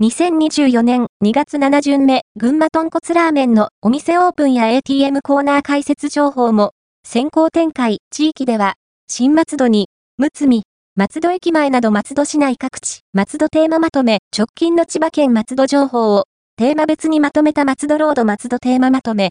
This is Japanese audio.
2024年2月7巡目、群馬豚骨ラーメンのお店オープンや ATM コーナー開設情報も、先行展開、地域では、新松戸に、むつみ、松戸駅前など松戸市内各地、松戸テーマまとめ、直近の千葉県松戸情報を、テーマ別にまとめた松戸ロード松戸テーマまとめ、